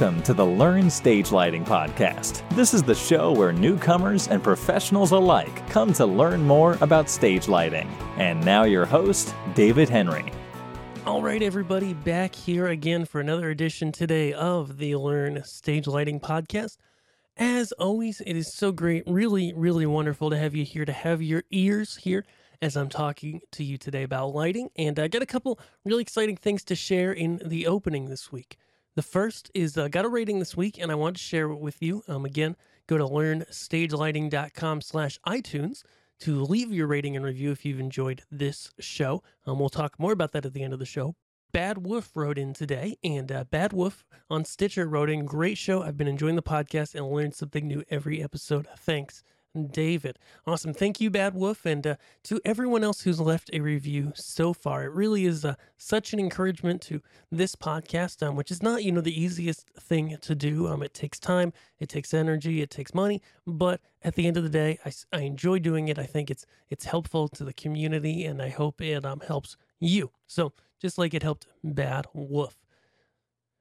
Welcome to the Learn Stage Lighting Podcast. This is the show where newcomers and professionals alike come to learn more about stage lighting. And now, your host, David Henry. All right, everybody, back here again for another edition today of the Learn Stage Lighting Podcast. As always, it is so great, really, really wonderful to have you here, to have your ears here as I'm talking to you today about lighting. And I got a couple really exciting things to share in the opening this week. The first is uh, got a rating this week, and I want to share it with you. Um, again, go to learnstagelighting.com slash iTunes to leave your rating and review if you've enjoyed this show. Um, we'll talk more about that at the end of the show. Bad Wolf wrote in today, and uh, Bad Wolf on Stitcher wrote in, Great show. I've been enjoying the podcast and learned something new every episode. Thanks. David. Awesome. Thank you, Bad Wolf. And uh, to everyone else who's left a review so far, it really is uh, such an encouragement to this podcast, um, which is not, you know, the easiest thing to do. Um, it takes time, it takes energy, it takes money. But at the end of the day, I, I enjoy doing it. I think it's it's helpful to the community, and I hope it um, helps you. So just like it helped Bad Wolf.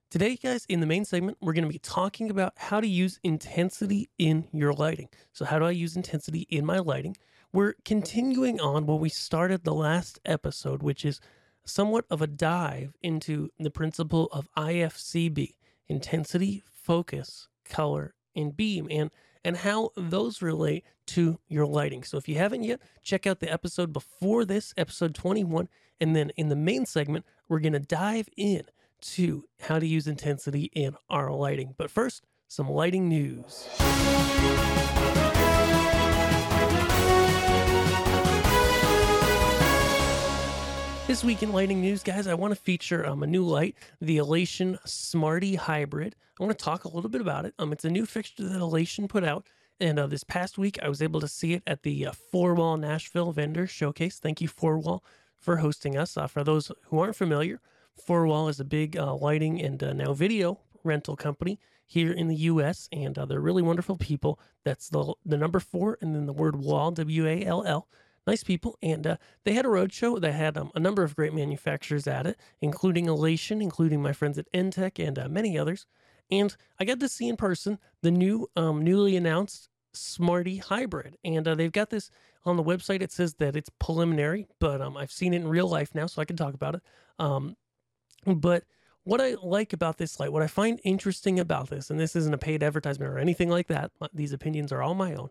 Today, guys, in the main segment, we're going to be talking about how to use intensity in your lighting. So, how do I use intensity in my lighting? We're continuing on what we started the last episode, which is somewhat of a dive into the principle of IFCB intensity, focus, color, and beam, and, and how those relate to your lighting. So, if you haven't yet, check out the episode before this, episode 21. And then in the main segment, we're going to dive in to how to use intensity in our lighting. But first, some lighting news. This week in lighting news, guys, I want to feature um, a new light, the Elation Smarty Hybrid. I want to talk a little bit about it. Um, it's a new fixture that Elation put out, and uh, this past week I was able to see it at the uh, Four Wall Nashville Vendor Showcase. Thank you, Four Wall, for hosting us. Uh, for those who aren't familiar, Four Wall is a big uh, lighting and uh, now video rental company here in the U.S. and uh, they're really wonderful people. That's the the number four and then the word wall W A L L. Nice people, and uh, they had a roadshow that had um, a number of great manufacturers at it, including Elation, including my friends at Entech and uh, many others. And I got to see in person the new, um, newly announced Smarty Hybrid, and uh, they've got this on the website. It says that it's preliminary, but um, I've seen it in real life now, so I can talk about it. Um, but what I like about this light, what I find interesting about this, and this isn't a paid advertisement or anything like that, these opinions are all my own,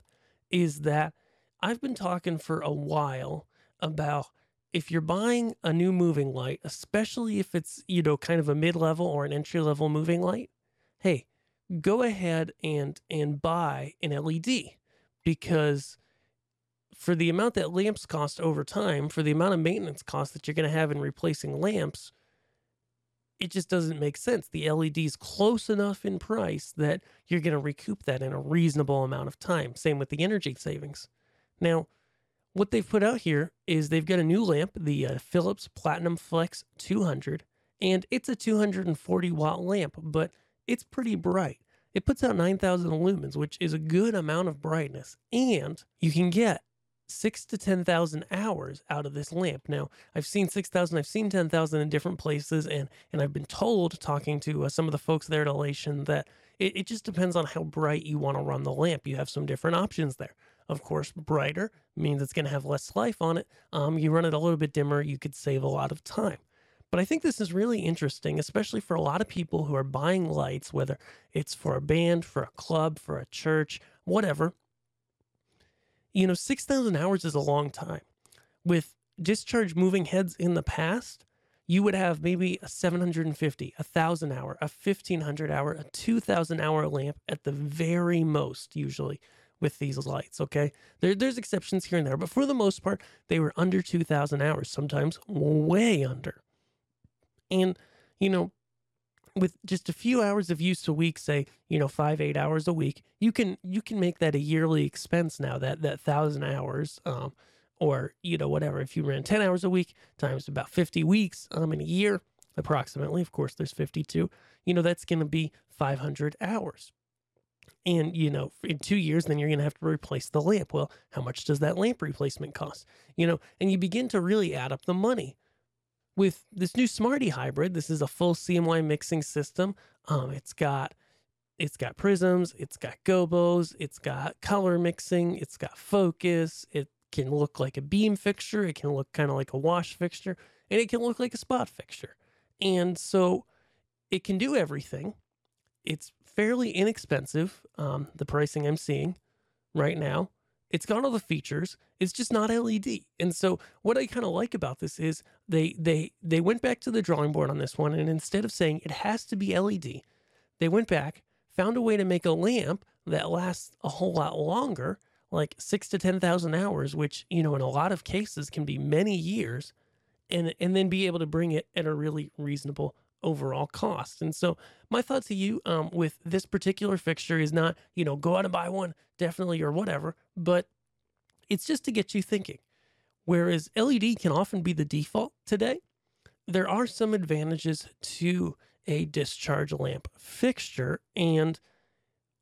is that I've been talking for a while about if you're buying a new moving light, especially if it's, you know, kind of a mid-level or an entry-level moving light, hey, go ahead and and buy an LED because for the amount that lamps cost over time, for the amount of maintenance cost that you're going to have in replacing lamps, it just doesn't make sense. The LED is close enough in price that you're going to recoup that in a reasonable amount of time. Same with the energy savings. Now, what they've put out here is they've got a new lamp, the uh, Philips Platinum Flex 200, and it's a 240 watt lamp, but it's pretty bright. It puts out 9,000 lumens, which is a good amount of brightness, and you can get six to 10,000 hours out of this lamp. Now, I've seen 6,000, I've seen 10,000 in different places, and, and I've been told, talking to uh, some of the folks there at Elation, that it, it just depends on how bright you want to run the lamp. You have some different options there. Of course, brighter means it's going to have less life on it. Um, you run it a little bit dimmer, you could save a lot of time. But I think this is really interesting, especially for a lot of people who are buying lights, whether it's for a band, for a club, for a church, whatever you know, 6,000 hours is a long time. With discharge moving heads in the past, you would have maybe a 750, a 1,000 hour, a 1,500 hour, a 2,000 hour lamp at the very most, usually with these lights. Okay. There, there's exceptions here and there, but for the most part, they were under 2,000 hours, sometimes way under. And, you know, with just a few hours of use a week say you know five eight hours a week you can you can make that a yearly expense now that that thousand hours um or you know whatever. If you ran 10 hours a week times about 50 weeks um in a year approximately of course there's 52 you know that's going to be 500 hours. And you know in two years then you're going to have to replace the lamp. Well how much does that lamp replacement cost? You know and you begin to really add up the money with this new Smarty hybrid, this is a full CMY mixing system. Um, it's got it's got prisms, it's got gobos, it's got color mixing, it's got focus. It can look like a beam fixture, it can look kind of like a wash fixture, and it can look like a spot fixture. And so it can do everything. It's fairly inexpensive, um, the pricing I'm seeing right now. It's got all the features. It's just not LED. And so what I kind of like about this is they they they went back to the drawing board on this one and instead of saying it has to be LED, they went back, found a way to make a lamp that lasts a whole lot longer, like 6 to 10,000 hours, which, you know, in a lot of cases can be many years and and then be able to bring it at a really reasonable overall cost. And so my thought to you um, with this particular fixture is not, you know, go out and buy one, definitely, or whatever, but it's just to get you thinking. Whereas LED can often be the default today, there are some advantages to a discharge lamp fixture. And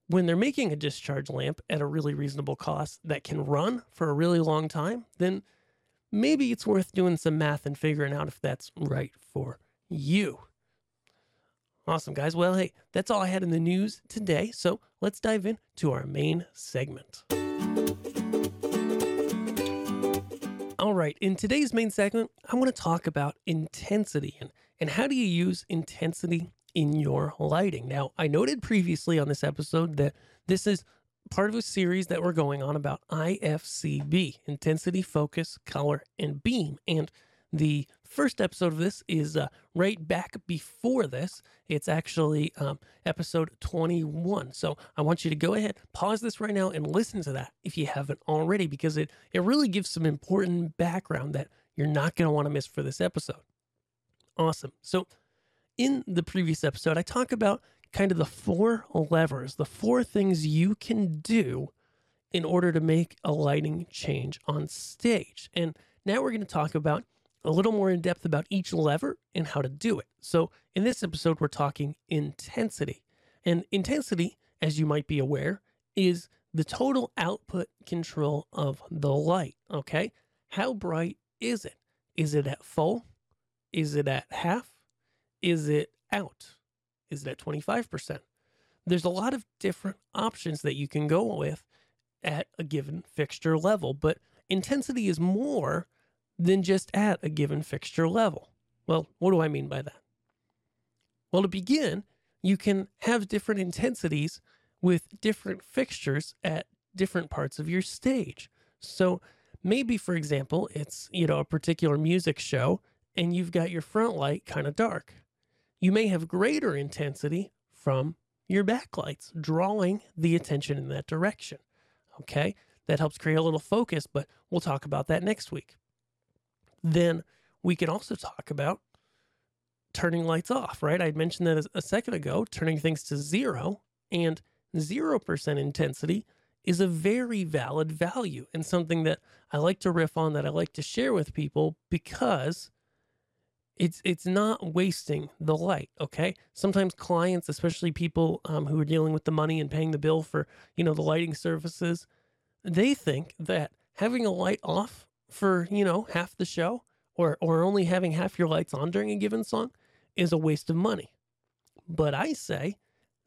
when they're making a discharge lamp at a really reasonable cost that can run for a really long time, then maybe it's worth doing some math and figuring out if that's right for you. Awesome, guys. Well, hey, that's all I had in the news today. So let's dive into our main segment. All right, in today's main segment, I want to talk about intensity and, and how do you use intensity in your lighting. Now, I noted previously on this episode that this is part of a series that we're going on about IFCB intensity, focus, color, and beam. And the first episode of this is uh, right back before this. It's actually um, episode 21. So I want you to go ahead, pause this right now, and listen to that if you haven't already, because it, it really gives some important background that you're not going to want to miss for this episode. Awesome. So in the previous episode, I talk about kind of the four levers, the four things you can do in order to make a lighting change on stage. And now we're going to talk about a little more in depth about each lever and how to do it. So, in this episode, we're talking intensity. And intensity, as you might be aware, is the total output control of the light. Okay. How bright is it? Is it at full? Is it at half? Is it out? Is it at 25%? There's a lot of different options that you can go with at a given fixture level, but intensity is more than just at a given fixture level. Well, what do I mean by that? Well, to begin, you can have different intensities with different fixtures at different parts of your stage. So maybe, for example, it's, you know, a particular music show and you've got your front light kind of dark. You may have greater intensity from your backlights, drawing the attention in that direction. Okay, that helps create a little focus, but we'll talk about that next week. Then we can also talk about turning lights off, right? I mentioned that a second ago, turning things to zero and 0% intensity is a very valid value and something that I like to riff on that I like to share with people because it's it's not wasting the light okay sometimes clients especially people um, who are dealing with the money and paying the bill for you know the lighting services they think that having a light off for, you know, half the show or or only having half your lights on during a given song is a waste of money. But I say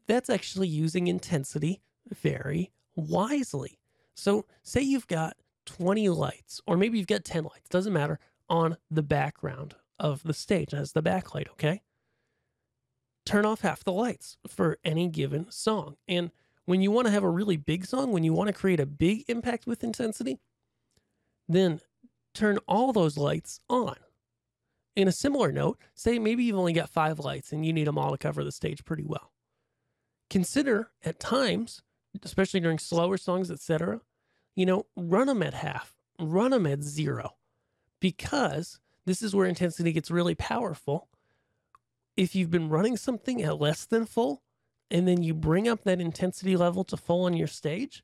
that's actually using intensity very wisely. So, say you've got 20 lights, or maybe you've got 10 lights, doesn't matter, on the background of the stage as the backlight, okay? Turn off half the lights for any given song. And when you want to have a really big song, when you want to create a big impact with intensity, then turn all those lights on. In a similar note, say maybe you've only got five lights and you need them all to cover the stage pretty well. Consider at times, especially during slower songs, etc., you know, run them at half, run them at zero, because this is where intensity gets really powerful. If you've been running something at less than full, and then you bring up that intensity level to full on your stage,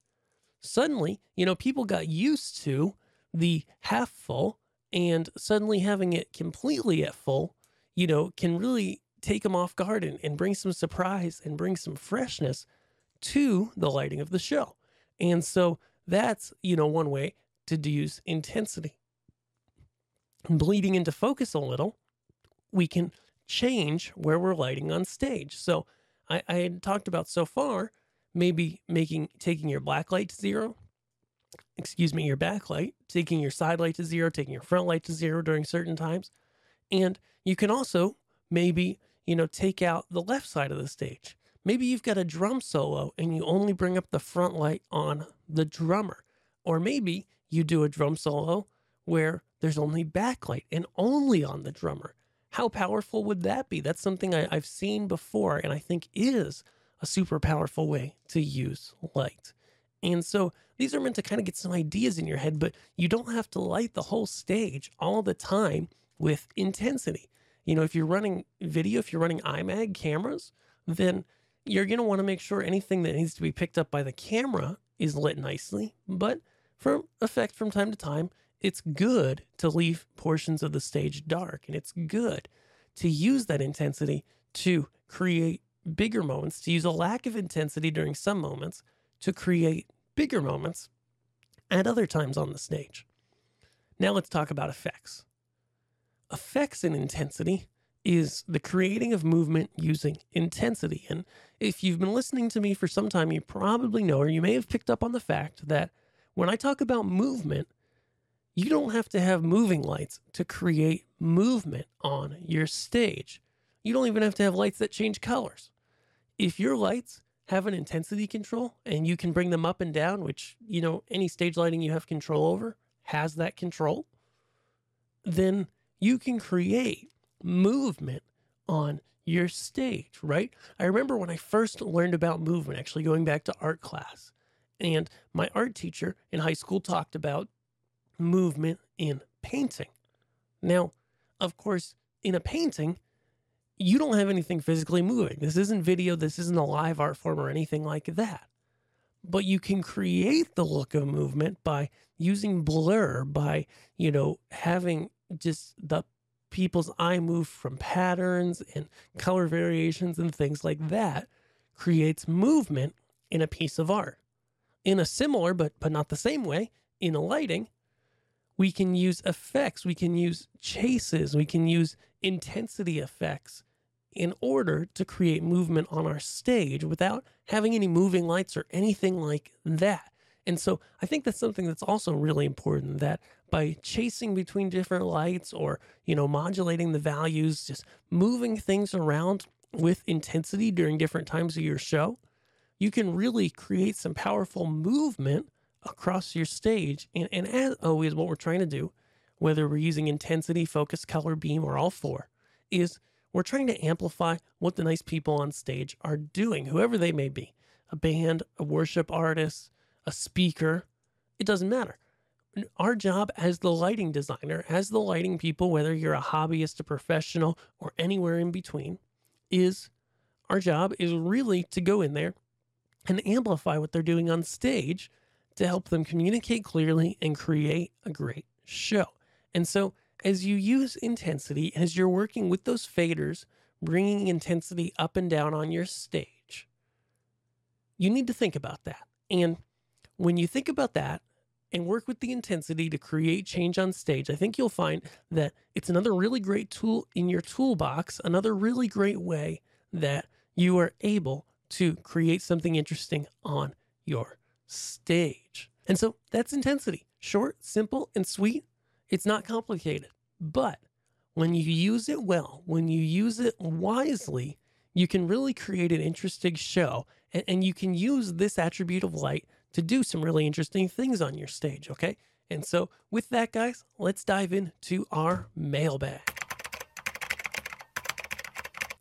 suddenly, you know, people got used to the half full and suddenly having it completely at full, you know, can really take them off guard and, and bring some surprise and bring some freshness to the lighting of the show. And so that's, you know, one way to use intensity. Bleeding into focus a little, we can change where we're lighting on stage. So I, I had talked about so far maybe making taking your black light to zero, excuse me, your backlight, taking your side light to zero, taking your front light to zero during certain times. And you can also maybe, you know, take out the left side of the stage. Maybe you've got a drum solo and you only bring up the front light on the drummer. Or maybe you do a drum solo where there's only backlight and only on the drummer. How powerful would that be? That's something I, have seen before and I think is a super powerful way to use light. And so these are meant to kind of get some ideas in your head, but you don't have to light the whole stage all the time with intensity. You know, if you're running video, if you're running iMag cameras, then you're going to want to make sure anything that needs to be picked up by the camera is lit nicely. But for effect from time to time, it's good to leave portions of the stage dark and it's good to use that intensity to create bigger moments, to use a lack of intensity during some moments to create bigger moments at other times on the stage. Now let's talk about effects. Effects and intensity is the creating of movement using intensity. And if you've been listening to me for some time, you probably know, or you may have picked up on the fact that when I talk about movement, you don't have to have moving lights to create movement on your stage. You don't even have to have lights that change colors. If your lights have an intensity control and you can bring them up and down, which, you know, any stage lighting you have control over has that control, then you can create movement on your stage, right? I remember when I first learned about movement, actually going back to art class, and my art teacher in high school talked about movement in painting. Now, of course, in a painting, you don't have anything physically moving. This isn't video, this isn't a live art form or anything like that. But you can create the look of movement by using blur, by, you know, having just the people's eye move from patterns and color variations and things like that creates movement in a piece of art. In a similar but but not the same way, in a lighting, we can use effects, we can use chases, we can use intensity effects in order to create movement on our stage without having any moving lights or anything like that. And so I think that's something that's also really important that by chasing between different lights or, you know, modulating the values, just moving things around with intensity during different times of your show, you can really create some powerful movement across your stage. And, and as always, what we're trying to do, whether we're using intensity, focus, color, beam, or all four, is we're trying to amplify what the nice people on stage are doing, whoever they may be a band, a worship artist, a speaker. It doesn't matter. Our job as the lighting designer, as the lighting people, whether you're a hobbyist, a professional, or anywhere in between, is our job is really to go in there and amplify what they're doing on stage to help them communicate clearly and create a great show. And so as you use intensity, as you're working with those faders, bringing intensity up and down on your stage, you need to think about that. And when you think about that and work with the intensity to create change on stage, I think you'll find that it's another really great tool in your toolbox, another really great way that you are able to create something interesting on your stage. And so that's intensity. Short, simple, and sweet. It's not complicated. But when you use it well, when you use it wisely, you can really create an interesting show. And, and, you can use this attribute of light to do some really interesting things on your stage. Okay. And so, with that, guys, let's dive into our mailbag.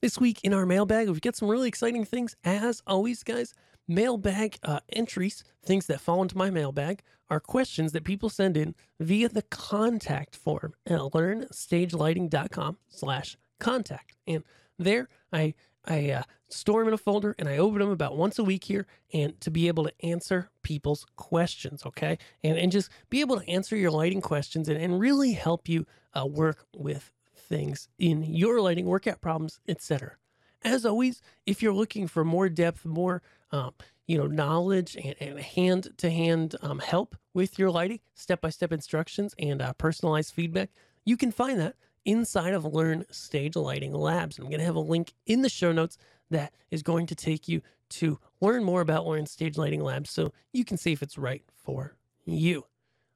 This week in our mailbag, we've got some really exciting things. As always, guys, mailbag uh, entries, things that fall into my mailbag, are questions that people send in via the contact form at learnstagelighting.com slash contact. And there I I uh, store them in a folder and I open them about once a week here and to be able to answer people's questions, okay? And, and just be able to answer your lighting questions and, and really help you uh, work with things in your lighting, workout problems, etc. As always, if you're looking for more depth, more um, you know knowledge and hand to hand help with your lighting, step by step instructions, and uh, personalized feedback, you can find that inside of Learn Stage Lighting Labs. I'm going to have a link in the show notes that is going to take you to learn more about Learn Stage Lighting Labs so you can see if it's right for you.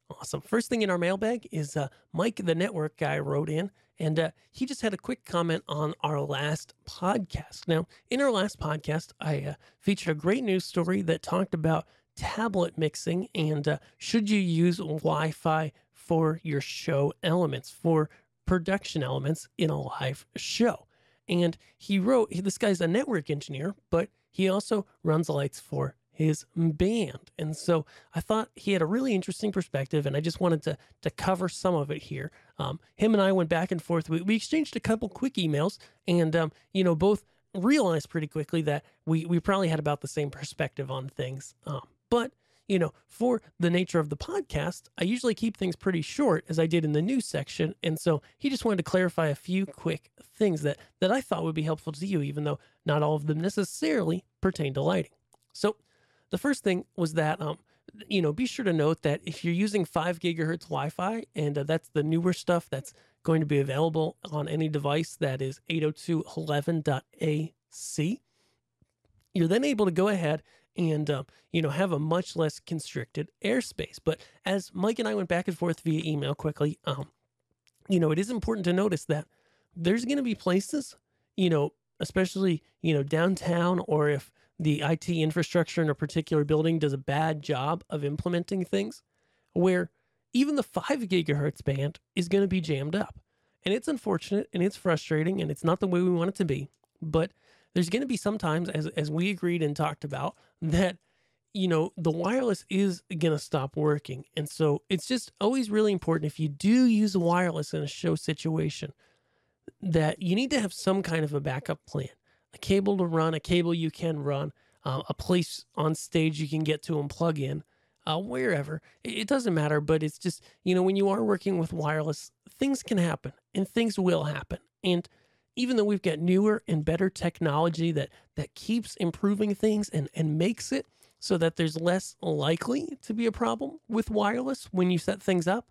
Awesome. First thing in our mailbag is uh, Mike, the network guy, wrote in, and uh, he just had a quick comment on our last podcast. Now, in our last podcast, I uh, featured a great news story that talked about tablet mixing and uh, should you use Wi Fi for your show elements, for production elements in a live show. And he wrote, this guy's a network engineer, but he also runs lights for his band. And so I thought he had a really interesting perspective, and I just wanted to to cover some of it here. Um, him and I went back and forth. We, we exchanged a couple quick emails, and um, you know, both realized pretty quickly that we we probably had about the same perspective on things. Um, but you know, for the nature of the podcast, I usually keep things pretty short as I did in the news section. And so he just wanted to clarify a few quick things that, that I thought would be helpful to you, even though not all of them necessarily pertain to lighting. So the first thing was that, um, you know, be sure to note that if you're using 5 gigahertz Wi Fi, and uh, that's the newer stuff that's going to be available on any device that is 802.11.ac, you're then able to go ahead and um, you know have a much less constricted airspace. But as Mike and I went back and forth via email quickly, um, you know, it is important to notice that there's going to be places, you know, especially you know downtown, or if the IT infrastructure in a particular building does a bad job of implementing things, where even the five gigahertz band is going to be jammed up. And it's unfortunate and it's frustrating and it's not the way we want it to be. But there's going to be sometimes, as, as we agreed and talked about, that, you know, the wireless is going to stop working. And so it's just always really important if you do use wireless in a show situation that you need to have some kind of a backup plan a cable to run, a cable you can run, uh, a place on stage you can get to and plug in, uh, wherever. It, it doesn't matter, but it's just, you know, when you are working with wireless, things can happen and things will happen. And even though we've got newer and better technology that that keeps improving things and and makes it so that there's less likely to be a problem with wireless when you set things up,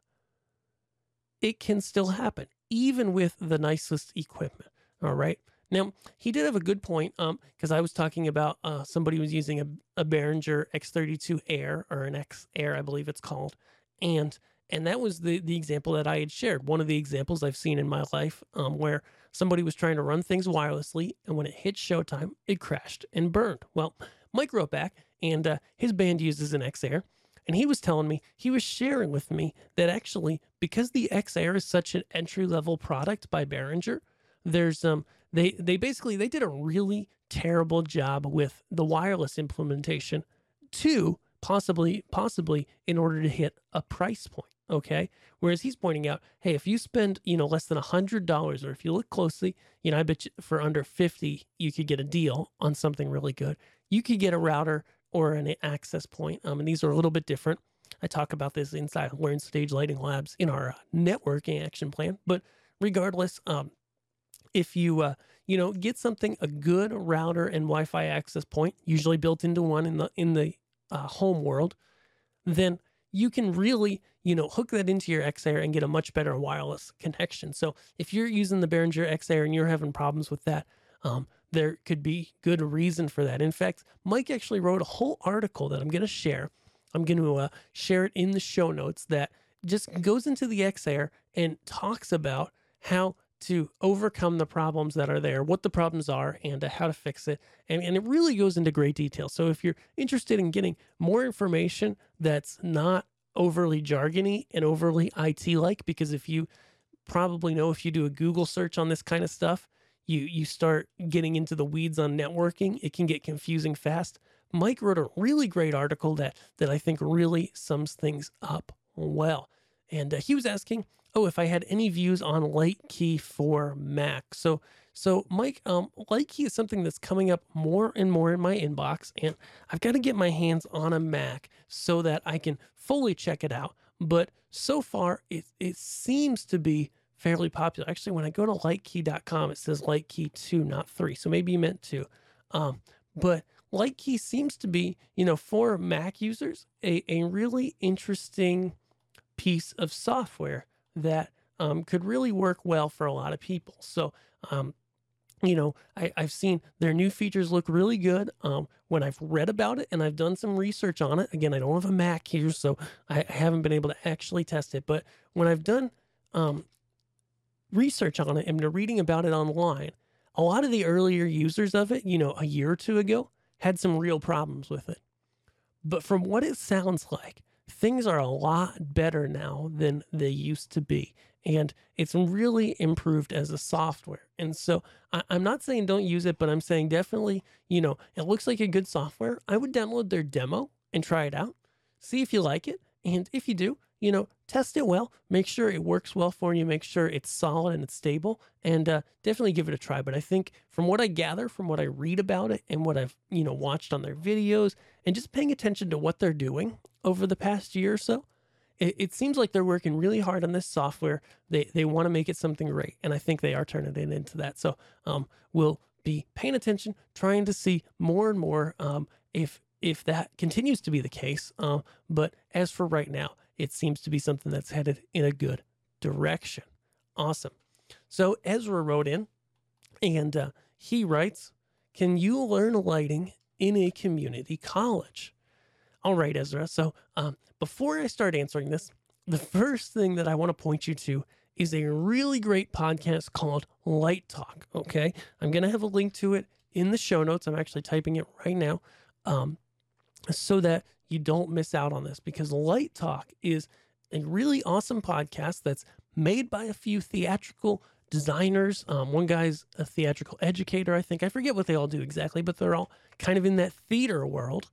it can still happen even with the nicest equipment. All right. Now he did have a good point, um, because I was talking about uh, somebody was using a, a Behringer X32 Air or an X Air, I believe it's called, and and that was the the example that I had shared. One of the examples I've seen in my life, um, where somebody was trying to run things wirelessly, and when it hit showtime, it crashed and burned. Well, Mike wrote back, and uh, his band uses an X-Air, and he was telling me, he was sharing with me that actually, because the X-Air is such an entry-level product by Behringer, there's um they they basically they did a really terrible job with the wireless implementation to possibly possibly in order to hit a price point Okay. Whereas he's pointing out, hey, if you spend, you know, less than a hundred dollars, or if you look closely, you know, I bet you for under 50, you could get a deal on something really good. You could get a router or an access point. Um, and these are a little bit different. I talk about this inside Learn Stage Lighting Labs in our uh, networking action plan. But regardless, um, if you uh, you know get something a good router and Wi-Fi access point, usually built into one in the in the uh, home world, then you can really, you know, hook that into your X-Air and get a much better wireless connection. So if you're using the Behringer X-Air and you're having problems with that, um, there could be good reason for that. In fact, Mike actually wrote a whole article that I'm going to share. I'm going to uh, share it in the show notes that just goes into the X-Air and talks about how to overcome the problems that are there, what the problems are, and uh, how to fix it. And, and it really goes into great detail. So if you're interested in getting more information that's not overly jargony and overly IT like, because if you probably know if you do a Google search on this kind of stuff, you you start getting into the weeds on networking, it can get confusing fast. Mike wrote a really great article that that I think really sums things up well. And uh, he was asking oh, if I had any views on LightKey for Mac. So, so Mike, um, LightKey is something that's coming up more and more in my inbox, and I've got to get my hands on a Mac so that I can fully check it out. But so far, it it seems to be fairly popular. Actually, when I go to lightkey.com, it says LightKey 2, not 3. So maybe you meant 2. Um, but LightKey seems to be, you know, for Mac users, a, a really interesting piece of software that um, could really work well for a lot of people. So, um, you know, I, I've seen their new features look really good. Um, when I've read about it and I've done some research on it, again, I don't have a Mac here, so I haven't been able to actually test it. But when I've done um, research on it and been reading about it online, a lot of the earlier users of it, you know, a year or two ago, had some real problems with it. But from what it sounds like, things are a lot better now than they used to be. And it's really improved as a software. And so I, am not saying don't use it, but I'm saying definitely, you know, it looks like a good software. I would download their demo and try it out, see if you like it. And if you do, you know, test it well, make sure it works well for you, make sure it's solid and it's stable, and uh, definitely give it a try. But I think from what I gather, from what I read about it, and what I've you know watched on their videos, and just paying attention to what they're doing over the past year or so, it, it seems like they're working really hard on this software. They they want to make it something great, and I think they are turning it into that. So um, we'll be paying attention, trying to see more and more um, if if that continues to be the case. Um, but as for right now, it seems to be something that's headed in a good direction. Awesome. So Ezra wrote in and uh, he writes Can you learn lighting in a community college? All right, Ezra. So um, before I start answering this, the first thing that I want to point you to is a really great podcast called Light Talk. Okay. I'm going to have a link to it in the show notes. I'm actually typing it right now um, so that you don't miss out on this because Light Talk is a really awesome podcast that's made by a few theatrical designers. Um, one guy's a theatrical educator, I think. I forget what they all do exactly, but they're all kind of in that theater world.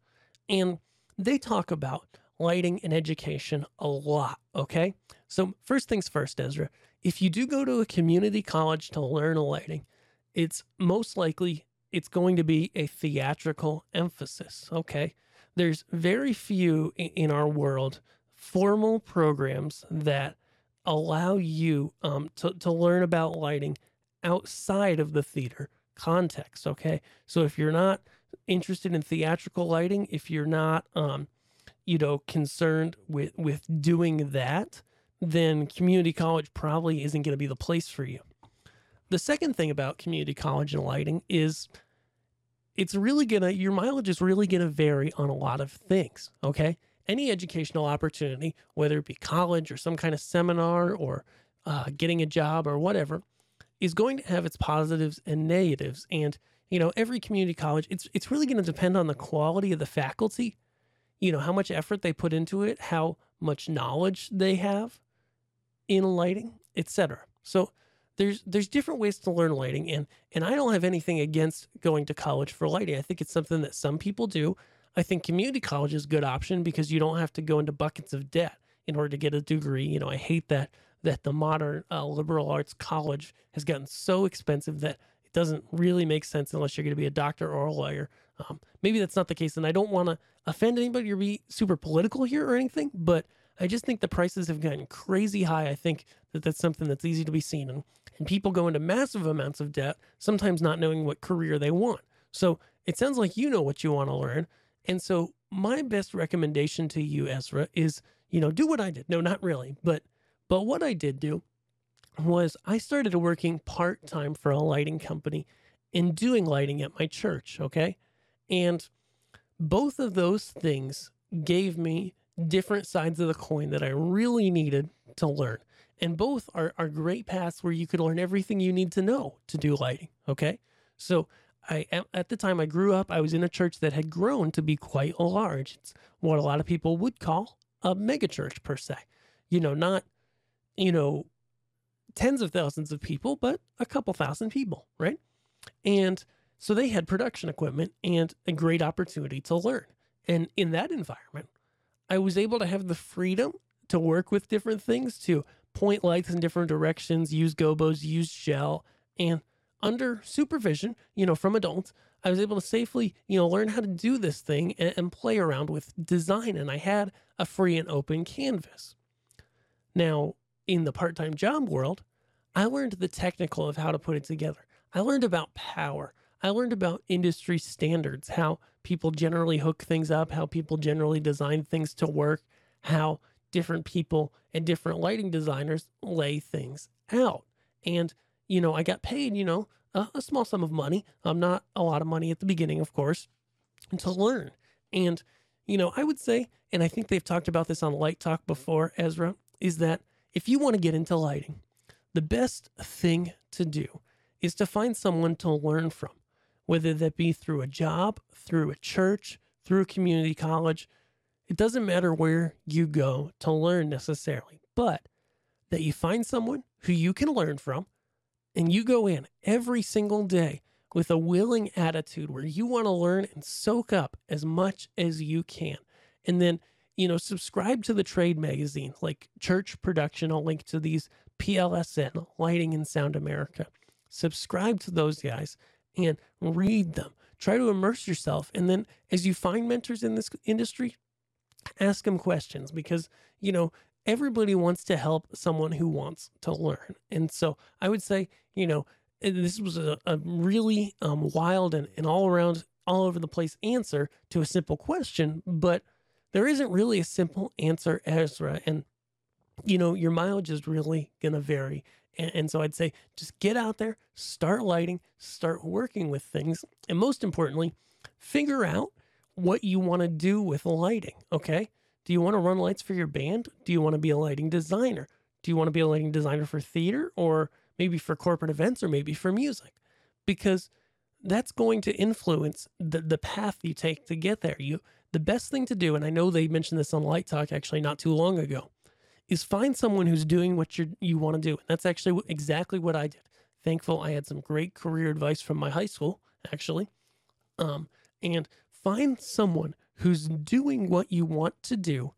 And they talk about lighting and education a lot. Okay. So, first things first, Ezra, if you do go to a community college to learn lighting, it's most likely it's going to be a theatrical emphasis. Okay there's very few in our world formal programs that allow you um, to, to learn about lighting outside of the theater context. Okay. So if you're not interested in theatrical lighting, if you're not, um, you know, concerned with, with doing that, then community college probably isn't going to be the place for you. The second thing about community college and lighting is it's really gonna your mileage is really gonna vary on a lot of things okay? Any educational opportunity whether it be college or some kind of seminar or uh, getting a job or whatever is going to have its positives and negatives. And you know every community college it's it's really going to depend on the quality of the faculty you know how much effort they put into it how much knowledge they have in lighting etc so there's there's different ways to learn lighting and and I don't have anything against going to college for lighting. I think it's something that some people do. I think community college is a good option because you don't have to go into buckets of debt in order to get a degree. You know, I hate that that the modern uh, liberal arts college has gotten so expensive that it doesn't really make sense unless you're going to be a doctor or a lawyer. Um, maybe that's not the case, and I don't want to offend anybody or be super political here or anything, but I just think the prices have gotten crazy high. I think that that's something that's easy to be seen. And, and people go into massive amounts of debt, sometimes not knowing what career they want. So it sounds like you know what you want to learn. And so my best recommendation to you, Ezra, is, you know, do what I did. No, not really. But but what I did do was I started working part-time for a lighting company and doing lighting at my church, okay? And both of those things gave me different sides of the coin that I really needed to learn. And both are, are great paths where you could learn everything you need to know to do lighting. Okay. So I at the time I grew up, I was in a church that had grown to be quite large. It's what a lot of people would call a megachurch per se. You know, not, you know, tens of thousands of people, but a couple thousand people, right? And so they had production equipment and a great opportunity to learn. And in that environment, I was able to have the freedom to work with different things, to point lights in different directions, use gobos, use gel, and under supervision, you know, from adults, I was able to safely, you know, learn how to do this thing and, and play around with design. And I had a free and open canvas. Now, in the part time job world, I learned the technical of how to put it together. I learned about power. I learned about industry standards, how people generally hook things up, how people generally design things to work, how different people and different lighting designers lay things out. And, you know, I got paid, you know, a, a small sum of money, um, not a lot of money at the beginning, of course, to learn. And, you know, I would say, and I think they've talked about this on Light Talk before, Ezra, is that if you want to get into lighting, the best thing to do is to find someone to learn from, whether that be through a job, through a church, through a community college. It doesn't matter where you go to learn necessarily, but that you find someone who you can learn from and you go in every single day with a willing attitude where you want to learn and soak up as much as you can. And then, you know, subscribe to the trade magazine like Church Production. I'll link to these PLSN, Lighting and Sound America. Subscribe to those guys and read them. Try to immerse yourself. And then as you find mentors in this industry, ask them questions because, you know, everybody wants to help someone who wants to learn. And so I would say, you know, this was a, a really um, wild and, and all around, all over the place answer to a simple question, but there isn't really a simple answer, Ezra. And, you know, your mileage is really going to vary. And, and so I'd say just get out there, start lighting, start working with things. And most importantly, figure out what you want to do with lighting. Okay. Do you want to run lights for your band? Do you want to be a lighting designer? Do you want to be a lighting designer for theater or maybe for corporate events or maybe for music? Because that's going to influence the, the path you take to get there. You the best thing to do, and I know they mentioned this on Light Talk actually not too long ago, is find someone who's doing what you you want to do. And that's actually exactly what I did. Thankful I had some great career advice from my high school, actually. Um, and find someone who's doing what you want to do,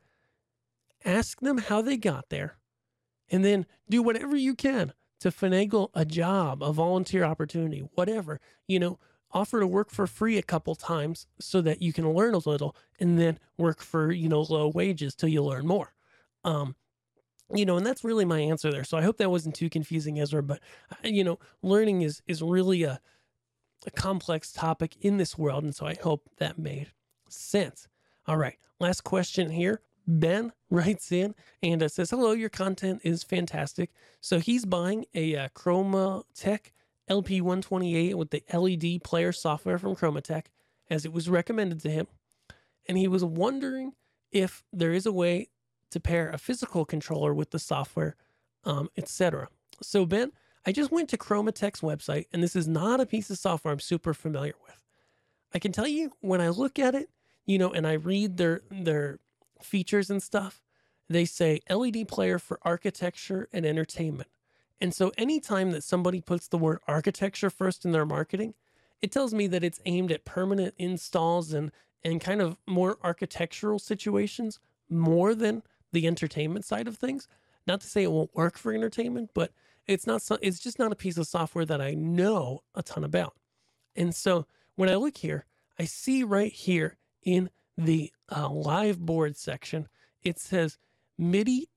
ask them how they got there, and then do whatever you can to finagle a job, a volunteer opportunity, whatever. You know, offer to work for free a couple times so that you can learn a little and then work for, you know, low wages till you learn more. Um, you know, and that's really my answer there. So I hope that wasn't too confusing, Ezra. But uh, you know, learning is is really a a complex topic in this world, and so I hope that made sense. All right, last question here. Ben writes in and uh, says, Hello, your content is fantastic. So he's buying a uh, Chromateq LP128 with the LED player software from Chromateq as it was recommended to him. And he was wondering if there is a way to pair a physical controller with the software, um, etc. So, Ben, I just went to Chromateq's website, and this is not a piece of software I'm super familiar with. I can tell you when I look at it, you know, and I read their their features and stuff, they say LED player for architecture and entertainment. And so anytime that somebody puts the word architecture first in their marketing, it tells me that it's aimed at permanent installs and and kind of more architectural situations more than the entertainment side of things. Not to say it won't work for entertainment, but it's not it's just not a piece of software that I know a ton about. And so when I look here, I see right here in the uh, live board section, it says MIDI,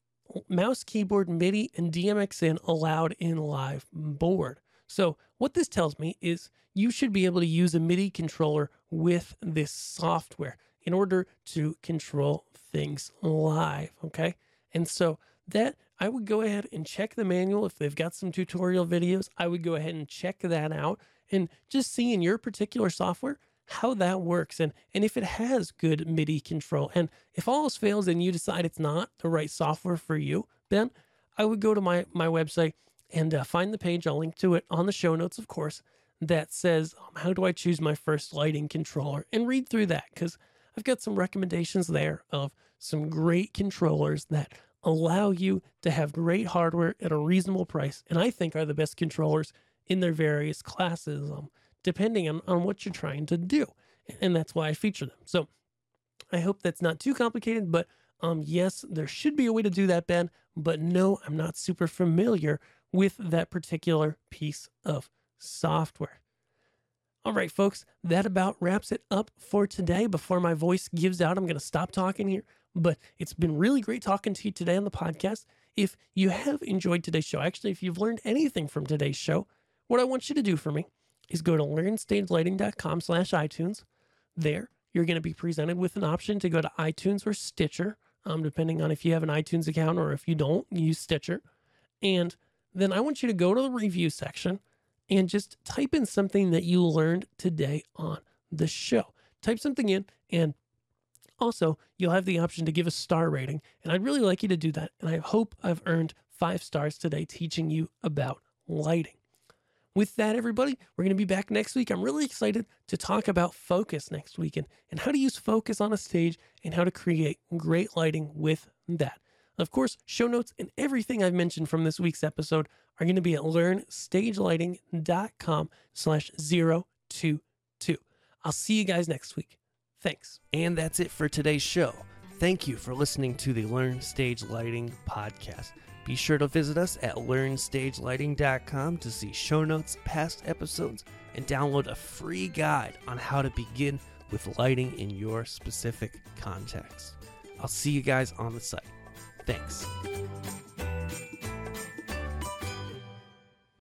mouse, keyboard, MIDI, and DMX allowed in live board. So, what this tells me is you should be able to use a MIDI controller with this software in order to control things live. Okay. And so, that I would go ahead and check the manual. If they've got some tutorial videos, I would go ahead and check that out and just see in your particular software how that works and and if it has good MIDI control. And if all else fails and you decide it's not the right software for you, then I would go to my my website and uh, find the page. I'll link to it on the show notes, of course, that says um, how do I choose my first lighting controller and read through that because I've got some recommendations there of some great controllers that allow you to have great hardware at a reasonable price, and I think are the best controllers in their various classes. Um, depending on, on what you're trying to do. And that's why I feature them. So I hope that's not too complicated, but um, yes, there should be a way to do that, Ben. But no, I'm not super familiar with that particular piece of software. All right, folks, that about wraps it up for today. Before my voice gives out, I'm going to stop talking here. But it's been really great talking to you today on the podcast. If you have enjoyed today's show, actually, if you've learned anything from today's show, what I want you to do for me is go to learnstagelighting.com slash iTunes. There, you're going to be presented with an option to go to iTunes or Stitcher, um, depending on if you have an iTunes account or if you don't, use Stitcher. And then I want you to go to the review section and just type in something that you learned today on the show. Type something in and also, you'll have the option to give a star rating, and I'd really like you to do that. And I hope I've earned five stars today teaching you about lighting. With that, everybody, we're going to be back next week. I'm really excited to talk about focus next weekend and how to use focus on a stage and how to create great lighting with that. Of course, show notes and everything I've mentioned from this week's episode are going to be at learnstagelighting.com slash 022. I'll see you guys next week. Thanks. And that's it for today's show. Thank you for listening to the Learn Stage Lighting podcast. Be sure to visit us at learnstagelighting.com to see show notes, past episodes, and download a free guide on how to begin with lighting in your specific context. I'll see you guys on the site. Thanks.